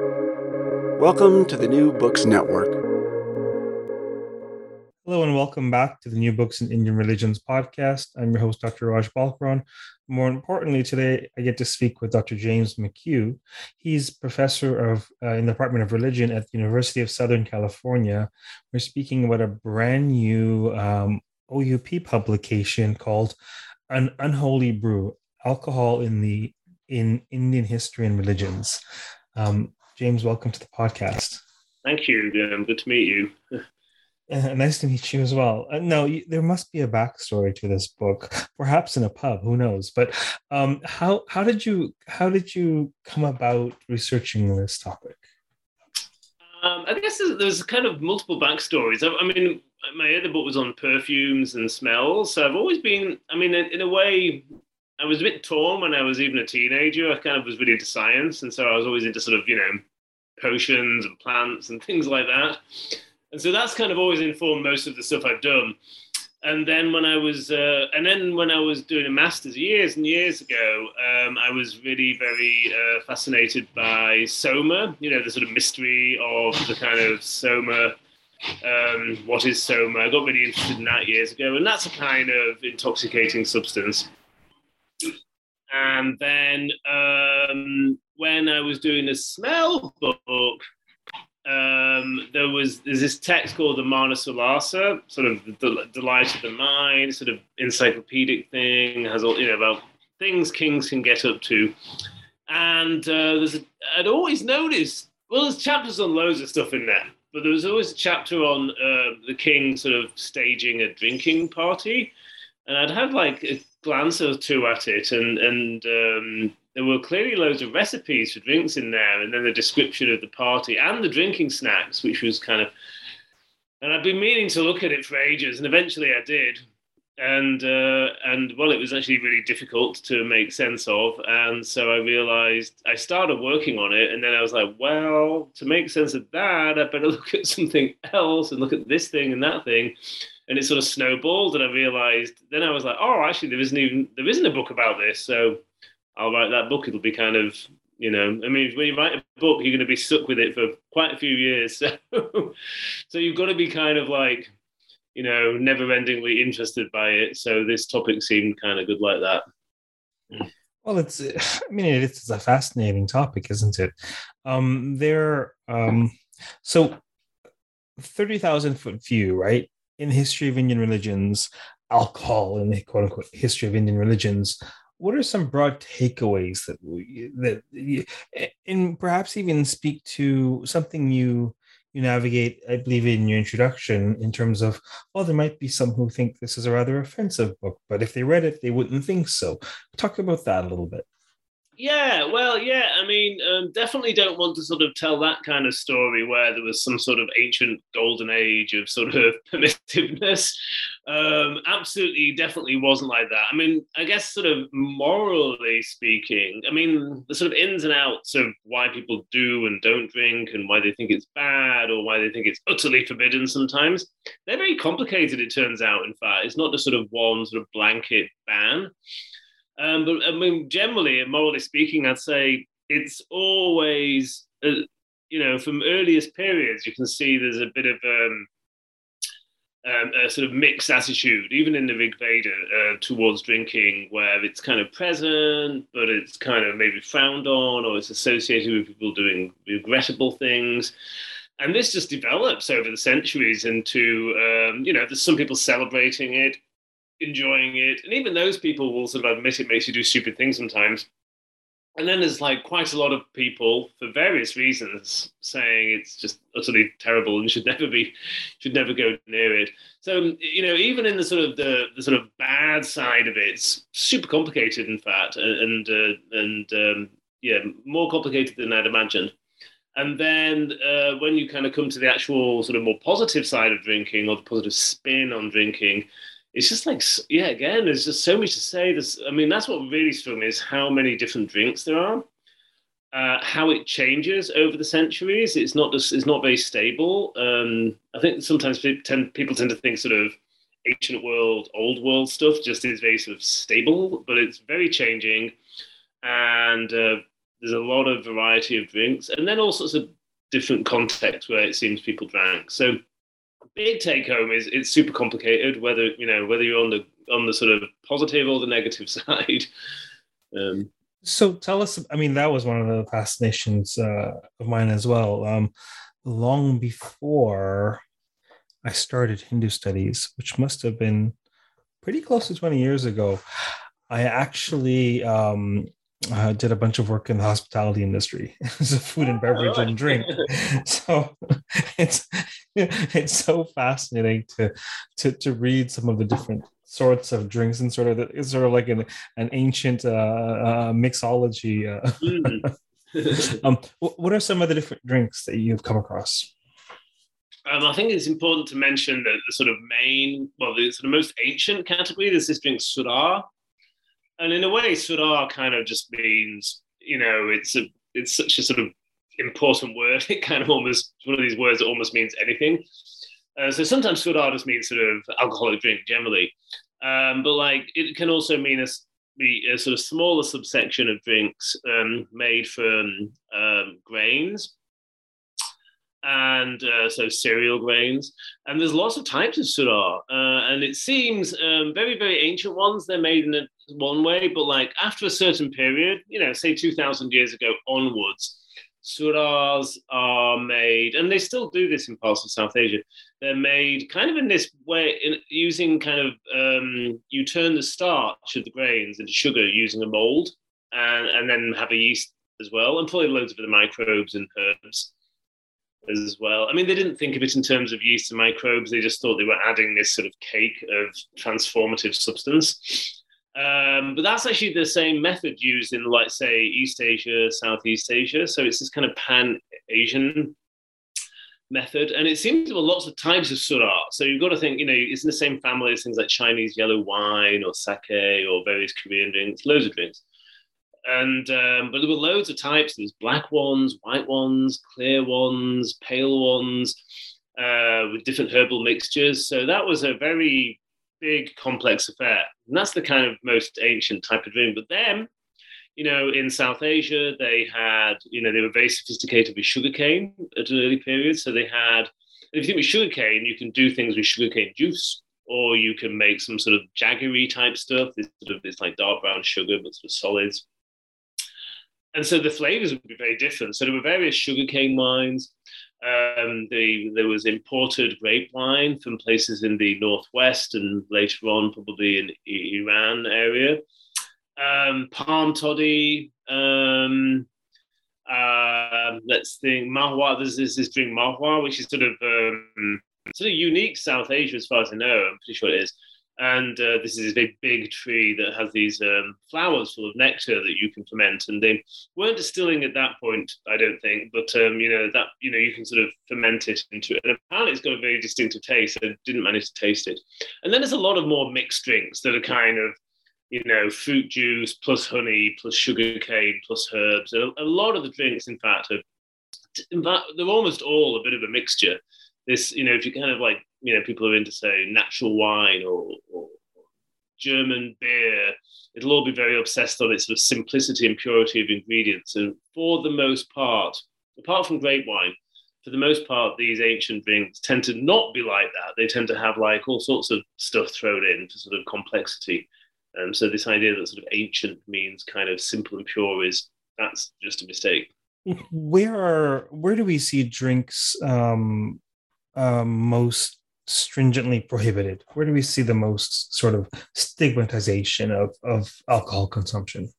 Welcome to the New Books Network. Hello and welcome back to the New Books in Indian Religions podcast. I'm your host, Dr. Raj Balkaran. More importantly, today I get to speak with Dr. James McHugh. He's professor of uh, in the Department of Religion at the University of Southern California. We're speaking about a brand new um, OUP publication called "An Unholy Brew: Alcohol in the in Indian History and Religions." Um, James, welcome to the podcast. Thank you. Um, good to meet you. Uh, nice to meet you as well. Uh, no, you, there must be a backstory to this book, perhaps in a pub. Who knows? But um, how how did you how did you come about researching this topic? Um, I guess there's, there's, kind of multiple backstories. I, I, mean, my other book was on perfumes and smells, so I've always been. I mean, in, in a way, I was a bit torn when I was even a teenager. I kind of was really into science, and so I was always into sort of you know potions and plants and things like that. And so that's kind of always informed most of the stuff I've done. And then when I was, uh, and then when I was doing a master's years and years ago, um, I was really very uh, fascinated by soma. You know, the sort of mystery of the kind of soma. Um, what is soma? I got really interested in that years ago, and that's a kind of intoxicating substance. And then um, when I was doing the smell book, um, there was there's this text called the Manasollasa, sort of the delight of the mind, sort of encyclopedic thing, has all you know about things kings can get up to. And uh, there's a, I'd always noticed well, there's chapters on loads of stuff in there, but there was always a chapter on uh, the king sort of staging a drinking party, and I'd had like a glance or two at it, and and um, there were clearly loads of recipes for drinks in there, and then the description of the party and the drinking snacks, which was kind of. And I'd been meaning to look at it for ages, and eventually I did. And uh, and well, it was actually really difficult to make sense of, and so I realized I started working on it, and then I was like, well, to make sense of that, I better look at something else and look at this thing and that thing, and it sort of snowballed, and I realized then I was like, oh, actually, there isn't even there isn't a book about this, so I'll write that book. It'll be kind of, you know, I mean, when you write a book, you're going to be stuck with it for quite a few years. So, so you've got to be kind of like, you know, never-endingly interested by it. So this topic seemed kind of good like that. Well, it's, I mean, it's a fascinating topic, isn't it? Um, there, um, so 30,000 foot view, right? In the history of Indian religions, alcohol in the quote unquote history of Indian religions what are some broad takeaways that we, that and perhaps even speak to something you you navigate i believe in your introduction in terms of well there might be some who think this is a rather offensive book but if they read it they wouldn't think so. Talk about that a little bit yeah, well, yeah. I mean, um, definitely don't want to sort of tell that kind of story where there was some sort of ancient golden age of sort of permissiveness. Um, absolutely, definitely wasn't like that. I mean, I guess sort of morally speaking, I mean, the sort of ins and outs of why people do and don't drink and why they think it's bad or why they think it's utterly forbidden sometimes, they're very complicated, it turns out, in fact. It's not just sort of one sort of blanket ban. Um, but I mean, generally morally speaking, I'd say it's always, uh, you know, from earliest periods, you can see there's a bit of um, um, a sort of mixed attitude, even in the Rig Veda, uh, towards drinking, where it's kind of present, but it's kind of maybe frowned on, or it's associated with people doing regrettable things. And this just develops over the centuries into, um, you know, there's some people celebrating it, enjoying it. And even those people will sort of admit it makes you do stupid things sometimes. And then there's like quite a lot of people for various reasons saying it's just utterly terrible and should never be, should never go near it. So you know, even in the sort of the, the sort of bad side of it, it's super complicated, in fact, and uh, and um, yeah, more complicated than I'd imagined. And then uh, when you kind of come to the actual sort of more positive side of drinking or the positive spin on drinking, it's just like yeah again there's just so much to say. This i mean that's what really struck me is how many different drinks there are uh, how it changes over the centuries. It's not just it's not very stable. Um, i think sometimes people tend, people tend to think sort of ancient world old world stuff just is very sort of stable but it's very changing. And uh, there's a lot of variety of drinks, and then all sorts of different contexts where it seems people drank. So big take home is it's super complicated whether you know whether you're on the on the sort of positive or the negative side. Um, so tell us. I mean, that was one of the fascinations uh, of mine as well. Um, long before I started Hindu studies, which must have been pretty close to 20 years ago, I actually um, uh, did a bunch of work in the hospitality industry so food and beverage and drink so it's it's so fascinating to to to read some of the different sorts of drinks and sort of the, it's sort of like an, an ancient uh, uh, mixology uh. mm. um, what are some of the different drinks that you've come across um, I think it's important to mention that the sort of main, well, the sort of most ancient category is this drink Sura, and in a way, Sura kind of just means, you know, it's a it's such a sort of important word. It kind of almost one of these words that almost means anything. Uh, so sometimes Sura just means sort of alcoholic drink generally, um, but like it can also mean a, a sort of smaller subsection of drinks um, made from um, grains and uh, so cereal grains. And there's lots of types of sura, uh, and it seems um, very, very ancient ones. They're made in a, one way, but like after a certain period, you know, say 2,000 years ago onwards, suras are made, and they still do this in parts of South Asia. They're made kind of in this way, in, using kind of um, you turn the starch of the grains into sugar using a mold, and, and then have a yeast as well, and probably loads of the microbes and herbs as well. I mean, they didn't think of it in terms of yeast and microbes. They just thought they were adding this sort of cake of transformative substance. Um, but that's actually the same method used in, like, say, East Asia, Southeast Asia. So it's this kind of pan Asian method. And it seems there were lots of types of sura. So you've got to think, you know, it's in the same family as things like Chinese yellow wine or sake or various Korean drinks, loads of drinks and um, but there were loads of types. There's black ones, white ones, clear ones, pale ones, uh, with different herbal mixtures. So that was a very big, complex affair, and that's the kind of most ancient type of drink. But then, you know, in South Asia, they had, you know, they were very sophisticated with sugarcane at an early period. So they had, if you think with sugarcane, you can do things with sugarcane juice or you can make some sort of jaggery type stuff. This sort of this like dark brown sugar, but sort of solids and so the flavors would be very different. So there were various sugarcane wines. Um, the, there was imported grape wine from places in the northwest and later on probably in Iran area. Um, palm toddy. Um, uh, let's think mahua. There's this, this drink mahua, which is sort of um, sort of unique South Asia as far as I know. I'm pretty sure it is and uh, this is a big, big tree that has these um, flowers full of nectar that you can ferment. And they weren't distilling at that point, I don't think, but um, you know that you know you can sort of ferment it into it. And apparently, it's got a very distinctive taste. I didn't manage to taste it. And then there's a lot of more mixed drinks that are kind of you know fruit juice plus honey plus sugar cane plus herbs. A, a lot of the drinks, in fact, are in fact they're almost all a bit of a mixture this, you know, if you kind of like, you know, people are into say natural wine or, or German beer, it'll all be very obsessed on its sort of simplicity and purity of ingredients. And for the most part, apart from grape wine, for the most part, these ancient drinks tend to not be like that. They tend to have like all sorts of stuff thrown in for sort of complexity. Um, so this idea that sort of ancient means kind of simple and pure is that's just a mistake. Where are where do we see drinks um, um, most stringently prohibited? Where do we see the most sort of stigmatization of, of alcohol consumption?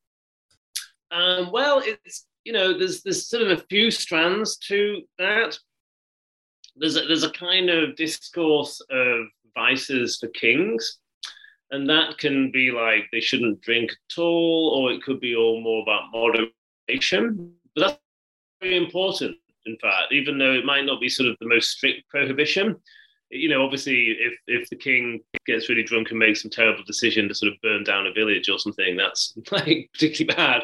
Um, well, it's you know there's there's sort of a few strands to that. There's a, there's a kind of discourse of vices for kings, and that can be like they shouldn't drink at all, or it could be all more about moderation. But that's very important in fact, even though it might not be sort of the most strict prohibition. You know, obviously, if if the king gets really drunk and makes some terrible decision to sort of burn down a village or something, that's like particularly bad.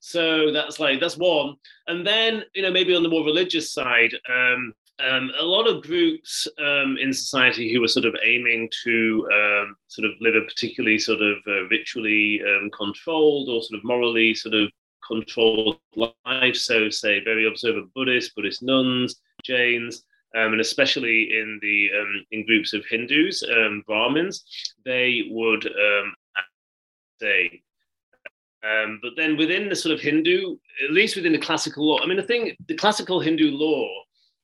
So that's like that's one. And then you know maybe on the more religious side, um, um, a lot of groups um, in society who are sort of aiming to um, sort of live a particularly sort of uh, ritually um, controlled or sort of morally sort of controlled life. So, say, very observant Buddhists, Buddhist nuns, Jains, um, and especially in the um, in groups of Hindus, um, Brahmins, they would um, say. Um, but then within the sort of Hindu, at least within the classical law, I mean, the thing, the classical Hindu law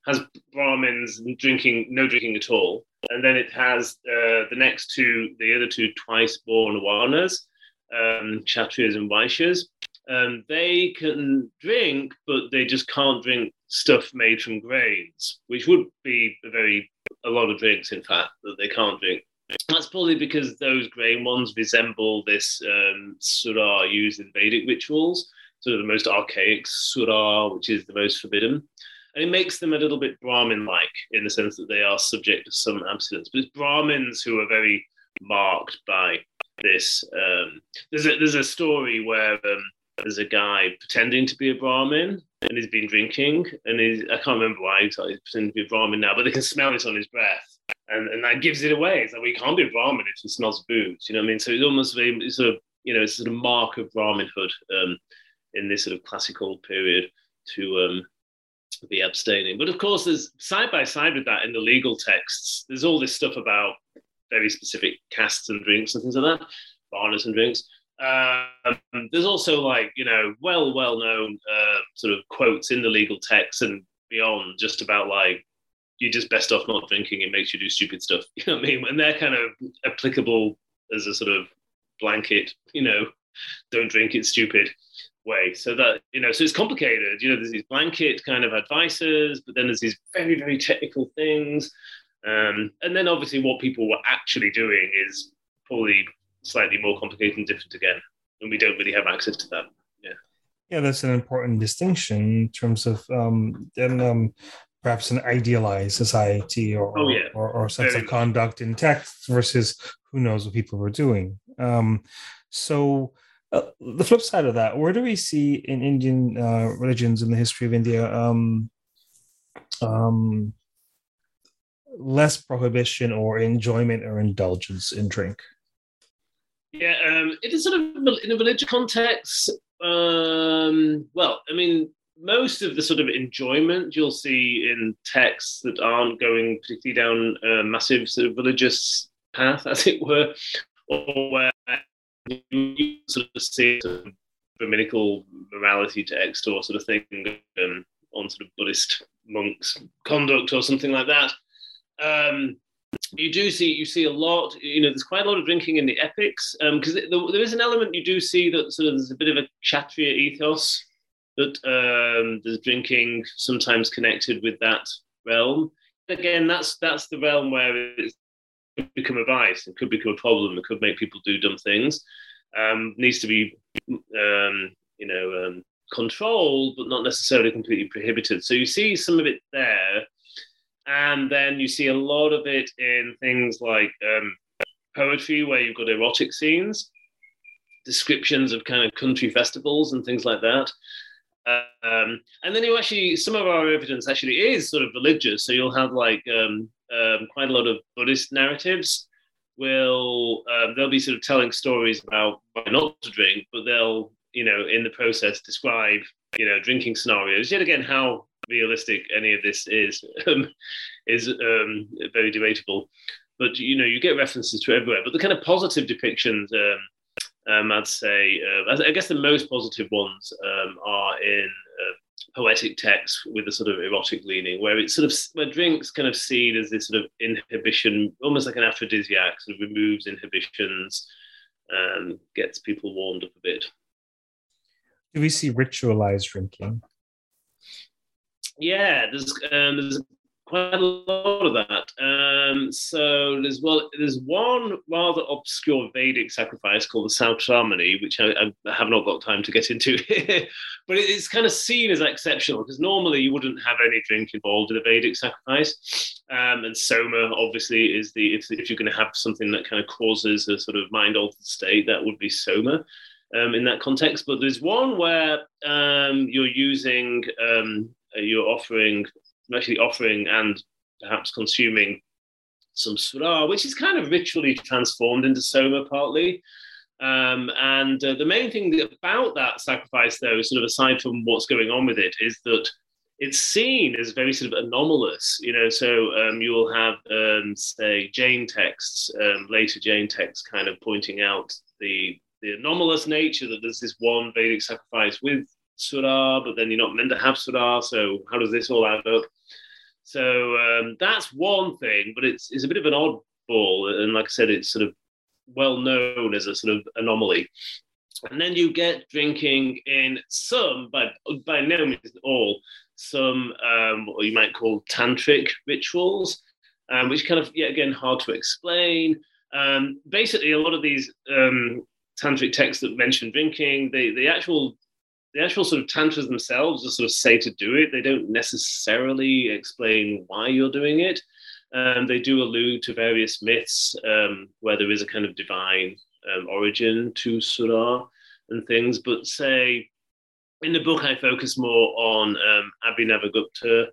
has Brahmins drinking, no drinking at all. And then it has uh, the next two, the other two twice born Varnas, um, Kshatriyas and Vaishyas. Um, they can drink, but they just can't drink stuff made from grains, which would be a very a lot of drinks, in fact, that they can't drink. That's probably because those grain ones resemble this um, sura used in Vedic rituals, sort of the most archaic sura, which is the most forbidden. And it makes them a little bit Brahmin like in the sense that they are subject to some abstinence. But it's Brahmins who are very marked by this. Um, there's, a, there's a story where um, there's a guy pretending to be a Brahmin and he's been drinking and he's, I can't remember why he's pretending to be Brahmin now, but they can smell it on his breath. And, and that gives it away. It's like, we can't be Brahmin if he smells booze. You know what I mean? So it's almost a sort of, you know, it's sort of mark of Brahminhood um, in this sort of classical period to um, be abstaining. But of course, there's side by side with that in the legal texts, there's all this stuff about very specific castes and drinks and things like that, varnas and drinks. Um, there's also like you know well well known uh, sort of quotes in the legal text and beyond just about like you're just best off not drinking it makes you do stupid stuff. You know what i mean? And they're kind of applicable as a sort of blanket you know don't drink it's stupid way. So that you know so it's complicated. You know there's these blanket kind of advices but then there's these very very technical things. Um, and then obviously what people were actually doing is probably slightly more complicated and different again, and we don't really have access to that. Yeah, yeah, that's an important distinction in terms of um, then um, perhaps an idealized society or oh, yeah. or, or, sense Very of conduct in text versus who knows what people were doing. Um, so. Uh, the flip side of that, where do we see in Indian uh, religions in the history of India um, um, less prohibition or enjoyment or indulgence in drink? Yeah, um, it is sort of in a religious context. Um, well, I mean, most of the sort of enjoyment you'll see in texts that aren't going particularly down a massive sort of religious path, as it were, or where you sort of see sort of morality text or sort of thing um, on sort of Buddhist monks' conduct or something like that. Um, you do see you see a lot you know there's quite a lot of drinking in the epics because um, there is an element you do see that sort of there's a bit of a kshatriya ethos that um, there's drinking sometimes connected with that realm. Again that's that's the realm where it could become a vice. It could become a problem. It could make people do dumb things. Um, needs to be um, you know um, controlled but not necessarily completely prohibited. So you see some of it there and then you see a lot of it in things like um, poetry, where you've got erotic scenes, descriptions of kind of country festivals and things like that. Um, and then you actually, some of our evidence actually is sort of religious. So you'll have like um, um, quite a lot of Buddhist narratives. Will um, they'll be sort of telling stories about why not to drink, but they'll you know in the process describe you know drinking scenarios. Yet again, how realistic any of this is um, is um, very debatable. But you know, you get references to everywhere. But the kind of positive depictions, um, um I'd say, uh, I guess the most positive ones um, are in uh, poetic texts with a sort of erotic leaning, where it's sort of where drinks kind of seen as this sort of inhibition, almost like an aphrodisiac, sort of removes inhibitions and gets people warmed up a bit. Do we see ritualized drinking? Yeah, there's um, there's quite a lot of that. Um, so there's well, there's one rather obscure Vedic sacrifice called the Sautramani, which I, I, have not got time to get into here, but it's kind of seen as exceptional because normally you wouldn't have any drink involved in a Vedic sacrifice. Um, and soma obviously is the if, if you're going to have something that kind of causes a sort of mind altered state, that would be soma. Um, in that context, but there's one where um, you're using um, you're offering, actually offering and perhaps consuming some sura, which is kind of ritually transformed into soma partly. Um, and uh, the main thing about that sacrifice, though, sort of aside from what's going on with it, is that it's seen as very sort of anomalous, you know. So um, you will have, um, say, Jain texts, um, later Jain texts, kind of pointing out the the anomalous nature that there's this one Vedic sacrifice with Sura, but then you're not meant to have Sura. So how does this all add up? So um, that's one thing, but it's it's a bit of an oddball, and like I said, it's sort of well known as a sort of anomaly. And then you get drinking in some, but by no means all, some um, what you might call tantric rituals, um, which kind of yet again hard to explain. Um, basically, a lot of these um, tantric texts that mention drinking, the the actual the actual sort of tantras themselves just sort of say to do it. They don't necessarily explain why you're doing it. Um, they do allude to various myths um, where there is a kind of divine um, origin to Sura and things. But say in the book, I focus more on um, Abhinavagupta,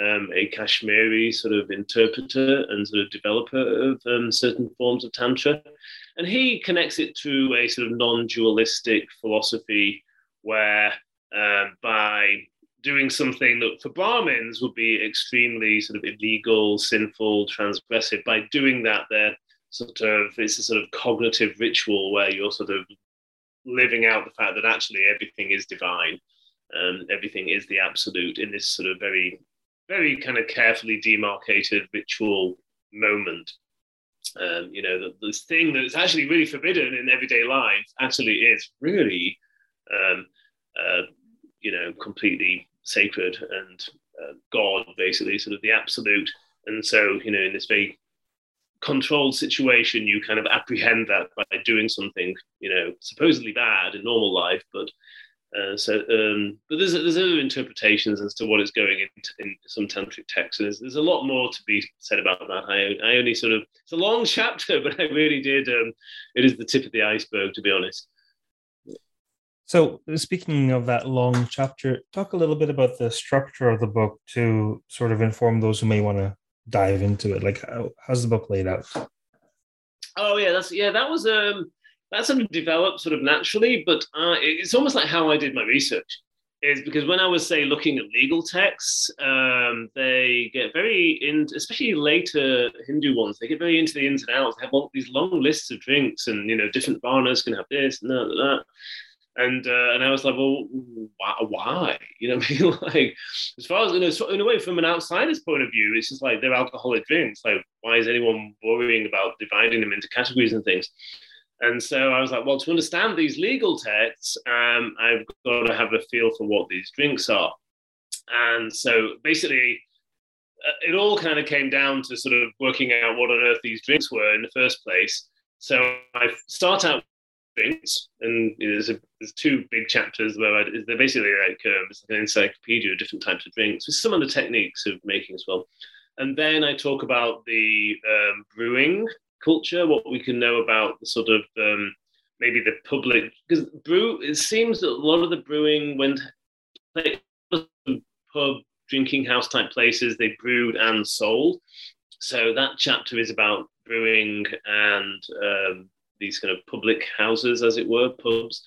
um, a Kashmiri sort of interpreter and sort of developer of um, certain forms of Tantra. And he connects it to a sort of non dualistic philosophy where uh, by doing something that for Brahmins would be extremely sort of illegal, sinful, transgressive. By doing that, they're sort of it's a sort of cognitive ritual where you're sort of living out the fact that actually everything is divine, and everything is the absolute in this sort of very, very kind of carefully demarcated ritual moment. Um, you know, the, this thing that's actually really forbidden in everyday life actually is really, um, uh, you know, completely sacred and uh, God, basically, sort of the absolute. And so, you know, in this very controlled situation, you kind of apprehend that by doing something, you know, supposedly bad in normal life, but uh, so, um, but there's there's other interpretations as to what is going in some tantric texts. There's, there's a lot more to be said about that. I I only sort of it's a long chapter, but I really did. Um, it is the tip of the iceberg, to be honest. So, speaking of that long chapter, talk a little bit about the structure of the book to sort of inform those who may want to dive into it. Like, how, how's the book laid out? Oh yeah, that's yeah, that was um that sort of developed sort of naturally, but uh, it's almost like how I did my research. Is because when I was say looking at legal texts, um, they get very in, especially later Hindu ones. They get very into the ins and outs. They have all these long lists of drinks, and you know, different varnas can have this and that, and that and uh, and I was like, well, why? You know, I mean, like as far as you know, so in a way, from an outsider's point of view, it's just like they're alcoholic drinks. Like, why is anyone worrying about dividing them into categories and things? And so I was like, well, to understand these legal texts, um, I've got to have a feel for what these drinks are. And so basically, uh, it all kind of came down to sort of working out what on earth these drinks were in the first place. So I start out drinks, and you know, there's, a, there's two big chapters where I, they're basically like um, it's like an encyclopedia of different types of drinks with some of the techniques of making as well. And then I talk about the um, brewing culture, what we can know about the sort of um, maybe the public because brew. It seems that a lot of the brewing went like pub drinking house type places they brewed and sold. So that chapter is about brewing and um, these kind of public houses, as it were, pubs.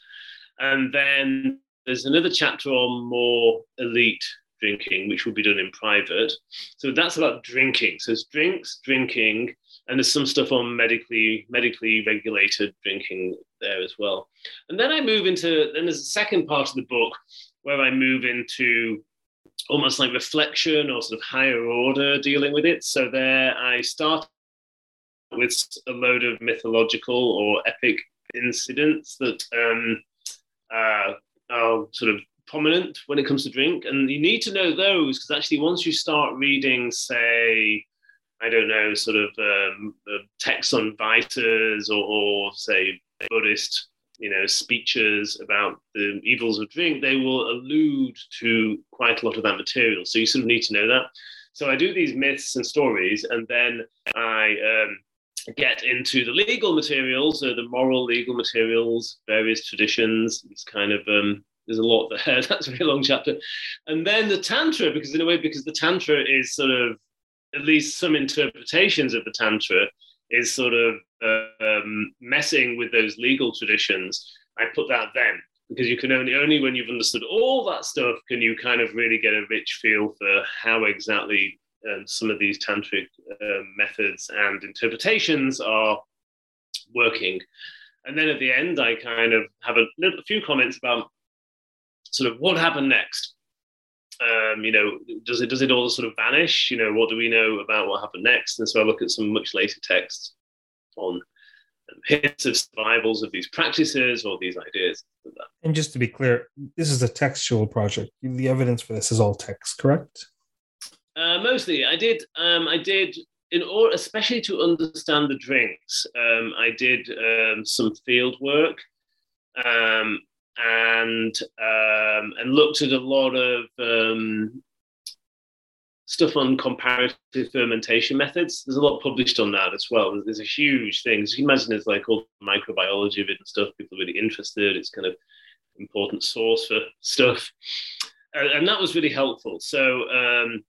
And then there's another chapter on more elite drinking, which will be done in private. So that's about drinking. So it's drinks, drinking, and there's some stuff on medically medically regulated drinking there as well. And then I move into then there's a second part of the book where I move into almost like reflection or sort of higher order dealing with it. So there I start with a load of mythological or epic incidents that um, uh, are sort of prominent when it comes to drink. And you need to know those because actually, once you start reading, say, I don't know, sort of um, texts on vitas or, or, say, Buddhist, you know, speeches about the evils of drink, they will allude to quite a lot of that material. So you sort of need to know that. So I do these myths and stories, and then I um, get into the legal materials, so the moral legal materials, various traditions. It's kind of um, there's a lot there. That's a very long chapter, and then the tantra, because in a way, because the tantra is sort of at least some interpretations of the tantra is sort of uh, um, messing with those legal traditions, I put that then because you can only only when you've understood all that stuff can you kind of really get a rich feel for how exactly um, some of these tantric uh, methods and interpretations are working. And then at the end, I kind of have a, little, a few comments about sort of what happened next. Um, you know, does it does it all sort of vanish? You know, what do we know about what happened next? And so I look at some much later texts on hints of survivals of these practices or these ideas. And just to be clear, this is a textual project. The evidence for this is all text, correct? Uh, mostly, I did. Um, I did in especially to understand the drinks. Um, I did um, some field work um, and um, and looked at a lot of um, stuff on comparative fermentation methods. There's a lot published on that as well. There's a huge thing. So you imagine there's like all the microbiology of it and stuff. People are really interested. It's kind of important source for stuff. And that was really helpful. So um,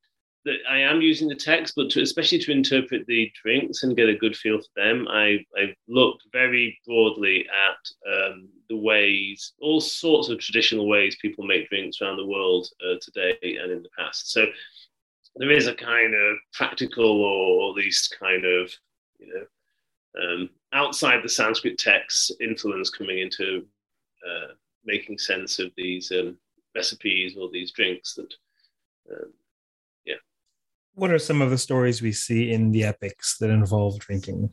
I am using the text, but to, especially to interpret the drinks and get a good feel for them, I, I've looked very broadly at um, the ways, all sorts of traditional ways people make drinks around the world uh, today and in the past. So there is a kind of practical or at least kind of you know um, outside the Sanskrit texts influence coming into uh, making sense of these um, recipes or these drinks that um, what are some of the stories we see in the epics that involve drinking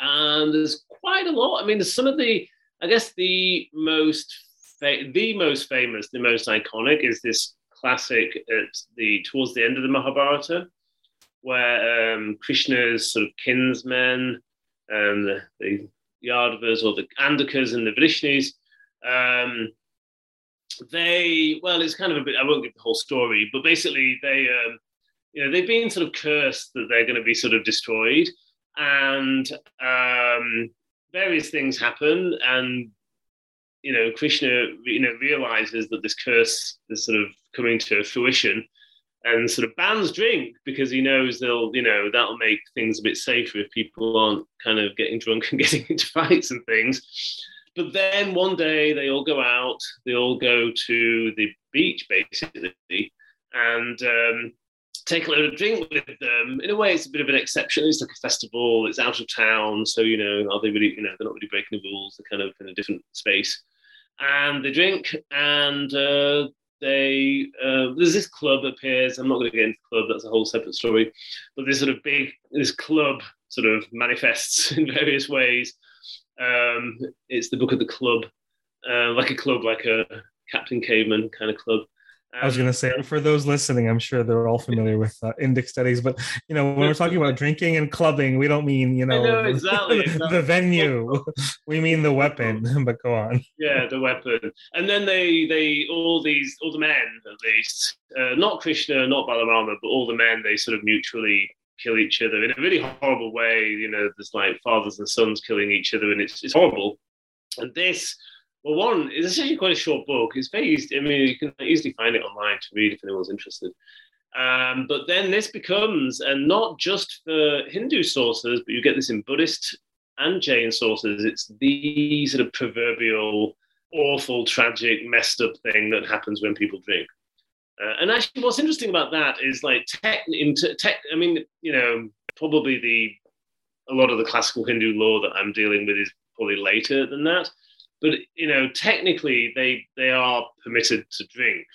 and there's quite a lot i mean some of the i guess the most fa- the most famous the most iconic is this classic at the towards the end of the Mahabharata, where um, Krishna's sort of kinsmen, um, the, the Yadavas or the Andhakas and the Vrishnis, um, they well, it's kind of a bit. I won't give the whole story, but basically they, um, you know, they've been sort of cursed that they're going to be sort of destroyed, and um, various things happen, and you know, Krishna, you know, realizes that this curse is sort of coming to fruition and sort of bans drink because he knows they'll, you know, that'll make things a bit safer if people aren't kind of getting drunk and getting into fights and things. But then one day they all go out, they all go to the beach basically, and um, take a little drink with them. In a way, it's a bit of an exception. It's like a festival. It's out of town, so you know, are they really? You know, they're not really breaking the rules. They're kind of in a different space and they drink and uh, they uh, there's this club appears. I'm not going to get into the club. That's a whole separate story. But this sort of big this club sort of manifests in various ways. Um, it's the book of the club, uh, like a club, like a Captain Caveman kind of club. I was going to say, for those listening, I'm sure they're all familiar with uh, Indic studies, but you know, when we're talking about drinking and clubbing, we don't mean you know, know exactly, exactly, the venue. we mean the weapon. But go on. Yeah, the weapon, and then they they all these all the men at least, uh, not Krishna, not Balarama, but all the men they sort of mutually kill each other in a really horrible way. You know, there's like fathers and sons killing each other, and it's it's horrible. And this well, one, it's actually quite a short book. It's very easy. I mean, you can easily find it online to read if anyone's interested. Um, but then this becomes, and not just for Hindu sources, but you get this in Buddhist and Jain sources. It's the sort of proverbial, awful, tragic, messed up thing that happens when people drink. Uh, and actually, what's interesting about that is like tech, tech. I mean, you know, probably the a lot of the classical Hindu law that I'm dealing with is probably later than that but you know, technically they they are permitted to drink,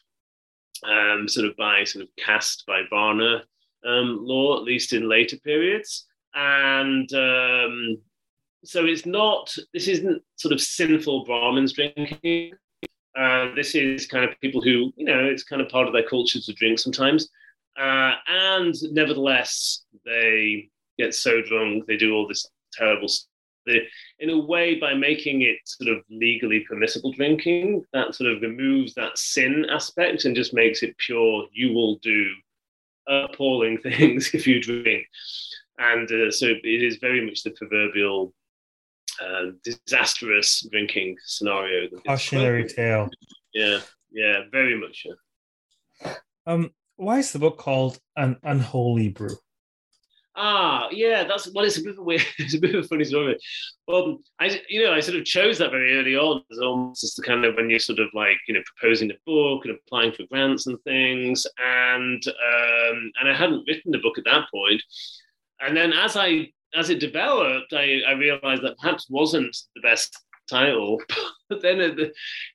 um, sort of by sort of caste by Varna um, law, at least in later periods, and um, so it's not. This isn't sort of sinful Brahmins drinking. Uh, this is kind of people who, you know, it's kind of part of their culture to drink sometimes. Uh, and nevertheless, they get so drunk, they do all this terrible the, in a way, by making it sort of legally permissible drinking, that sort of removes that sin aspect and just makes it pure. You will do appalling things if you drink, and uh, so it is very much the proverbial uh, disastrous drinking scenario. Cautionary tale. Yeah, yeah, very much. Yeah. Um, why is the book called an unholy brew? Ah, yeah, that's well. It's a bit of a weird, it's a bit of a funny story. Well, I, you know, I sort of chose that very early on as almost as the kind of when you're sort of like, you know, proposing a book and applying for grants and things, and um, and I hadn't written the book at that point. And then as I as it developed, I, I realized that perhaps wasn't the best title. but then,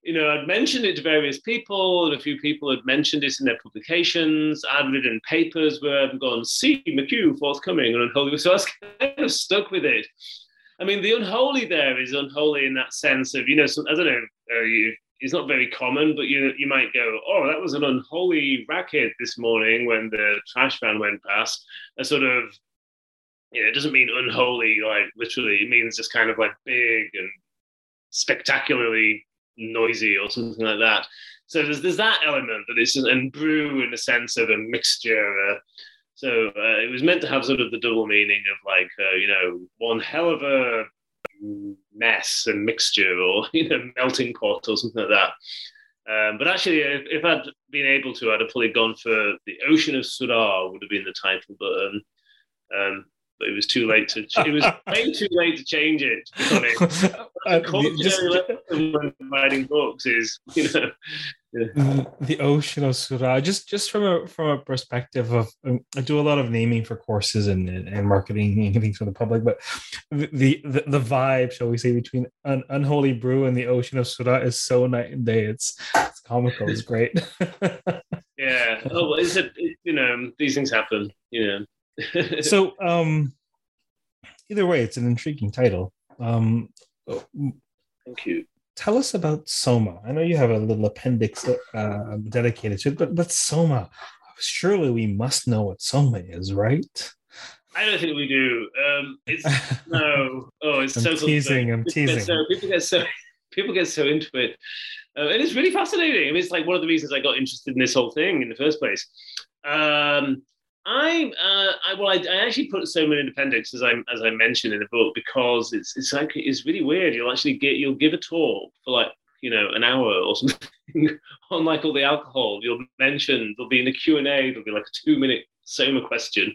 you know, I'd mentioned it to various people, and a few people had mentioned it in their publications. I'd written papers where I've gone, see McHugh forthcoming and unholy. So I was kind of stuck with it. I mean, the unholy there is unholy in that sense of, you know, some, I don't know, uh, you, it's not very common, but you you might go, oh, that was an unholy racket this morning when the trash van went past. A sort of, you know, it doesn't mean unholy like literally. It means just kind of like big and spectacularly noisy or something like that. So there's there's that element that is and brew in a sense of a mixture. Uh, so uh, it was meant to have sort of the double meaning of like uh, you know one hell of a mess and mixture or you know melting pot or something like that. Um, but actually, if, if, I'd been able to, I'd have probably gone for the Ocean of Sura would have been the title. But um, um, it was too late to. It was way too late to change it. To be honest, uh, writing books is you know. Yeah. The ocean of Sura, just just from a from a perspective of, um, I do a lot of naming for courses and and marketing and things for the public, but the the, the vibe, shall we say, between an unholy brew and the ocean of Sura is so night and day. It's it's comical. It's great. yeah. Oh, well, is it? You know, these things happen. You know so um either way it's an intriguing title um thank you tell us about soma i know you have a little appendix uh, dedicated to it but but soma surely we must know what soma is right I don't think we do. Um, it's no. Oh, it's I'm so teasing. I'm teasing. So, people get so people get so into it, uh, and it's really fascinating. I mean, it's like one of the reasons I got interested in this whole thing in the first place. Um, I, uh, I well, I, I, actually put so many appendix as I as I mentioned in the book because it's it's like it's really weird. You'll actually get you'll give a talk for like you know an hour or something on like all the alcohol. You'll mention there'll be in the Q and A there'll be like a two minute Soma question,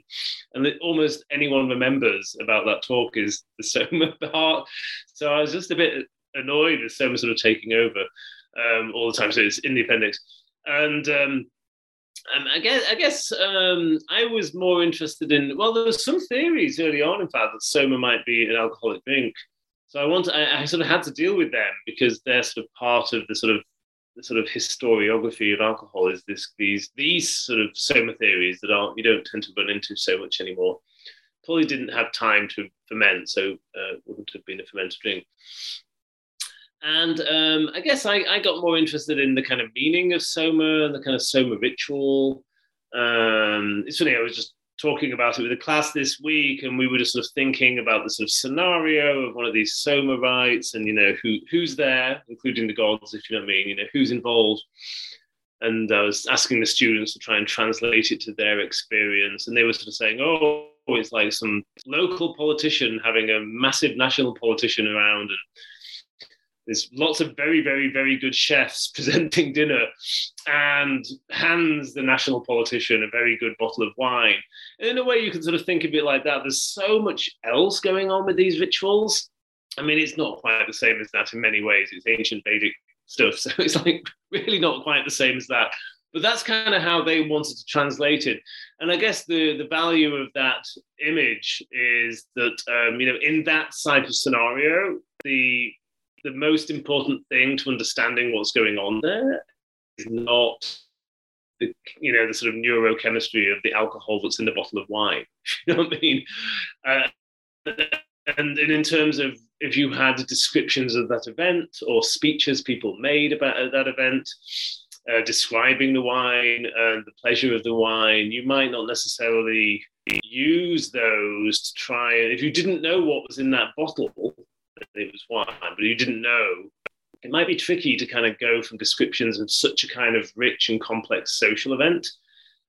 and that almost anyone remembers about that talk is the Soma part. So I was just a bit annoyed with Soma sort of taking over um, all the time. So it's in the appendix, and um, um, I guess I guess um, I was more interested in. Well, there were some theories early on, in fact, that soma might be an alcoholic drink. So I wanted, I, I, sort of had to deal with them because they're sort of part of the sort of the sort of historiography of alcohol. Is this these these sort of soma theories that aren't you don't tend to run into so much anymore. Probably didn't have time to ferment, so uh, wouldn't have been a fermented drink. And um, I guess I, I, got more interested in the kind of meaning of Soma and the kind of Soma ritual. Um, it's funny, I was just talking about it with a class this week, and we were just sort of thinking about the sort of scenario of one of these Soma rites and, you know, who who's there, including the gods, if you know what I mean, you know, who's involved. And I was asking the students to try and translate it to their experience. And they were sort of saying, oh, it's like some local politician having a massive national politician around and there's lots of very, very, very good chefs presenting dinner and hands the national politician a very good bottle of wine. And in a way, you can sort of think of it like that. There's so much else going on with these rituals. I mean, it's not quite the same as that in many ways. It's ancient Vedic stuff. So it's like really not quite the same as that. But that's kind of how they wanted to translate it. And I guess the, the value of that image is that, um, you know, in that type of scenario, the the most important thing to understanding what's going on there is not the you know the sort of neurochemistry of the alcohol that's in the bottle of wine. you know what I mean? Uh, and, and in terms of if you had descriptions of that event or speeches people made about that event, uh, describing the wine and the pleasure of the wine, you might not necessarily use those to try. If you didn't know what was in that bottle, it was wine, but you didn't know, it might be tricky to kind of go from descriptions of such a kind of rich and complex social event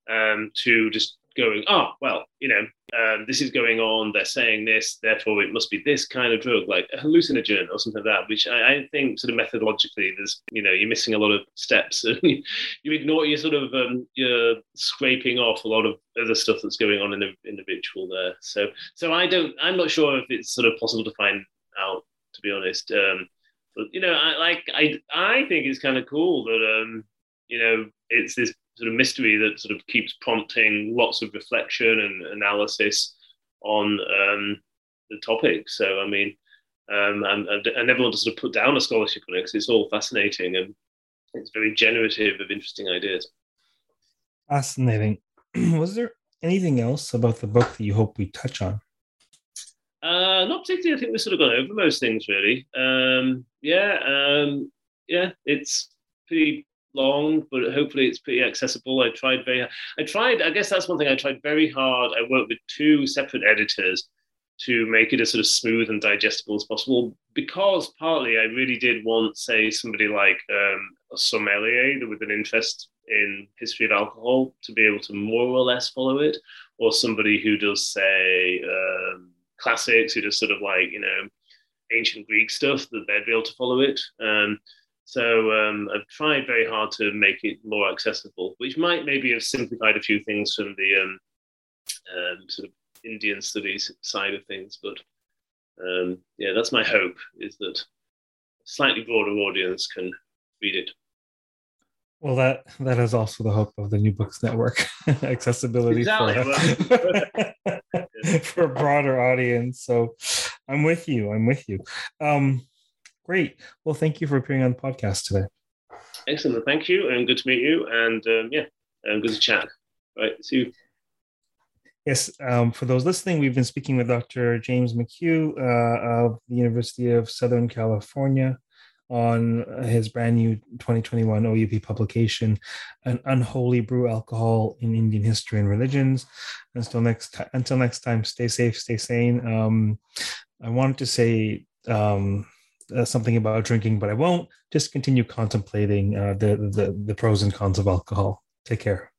um, to just going, oh, well, you know, um, this is going on, they're saying this, therefore it must be this kind of drug, like a hallucinogen or something like that, which I, I think sort of methodologically, there's, you know, you're missing a lot of steps. and you ignore, you're sort of, um, you're scraping off a lot of other stuff that's going on in the individual there. So, so I don't, I'm not sure if it's sort of possible to find out, to be honest. Um, but, you know, I like, I, I think it's kind of cool that, um, you know, it's this sort of mystery that sort of keeps prompting lots of reflection and analysis on um, the topic. So, I mean, um, and, I never want to sort of put down a scholarship on it because it's all fascinating and it's very generative of interesting ideas. Fascinating. Was there anything else about the book that you hope we touch on? Uh, not particularly. I think we've sort of gone over most things, really. Um, yeah, um, yeah, it's pretty long, but hopefully it's pretty accessible. I tried very, I tried, I guess that's one thing I tried very hard. I worked with two separate editors to make it as sort of smooth and digestible as possible because partly I really did want, say, somebody like um, a sommelier with an interest in history of alcohol to be able to more or less follow it, or somebody who does, say, um, classics, who does sort of like, you know, ancient Greek stuff, that they'd be able to follow it. Um, so um, I've tried very hard to make it more accessible, which might maybe have simplified a few things from the um, um, sort of Indian studies side of things. But um, yeah, that's my hope is that a slightly broader audience can read it. Well, that that is also the hope of the New Books Network, accessibility exactly. for, for a broader audience. So, I'm with you. I'm with you. Um, Great. Well, thank you for appearing on the podcast today. Excellent. Thank you. And good to meet you. And um, yeah, um, good to chat. Right. See you. Yes, um, for those listening, we've been speaking with Dr. James McHugh uh, of the University of Southern California on his brand new 2021 OUP publication, An Unholy Brew Alcohol in Indian History and Religions. Until next, t- until next time, stay safe, stay sane. Um, I wanted to say um, uh, something about drinking, but I won't. Just continue contemplating uh, the, the the pros and cons of alcohol. Take care.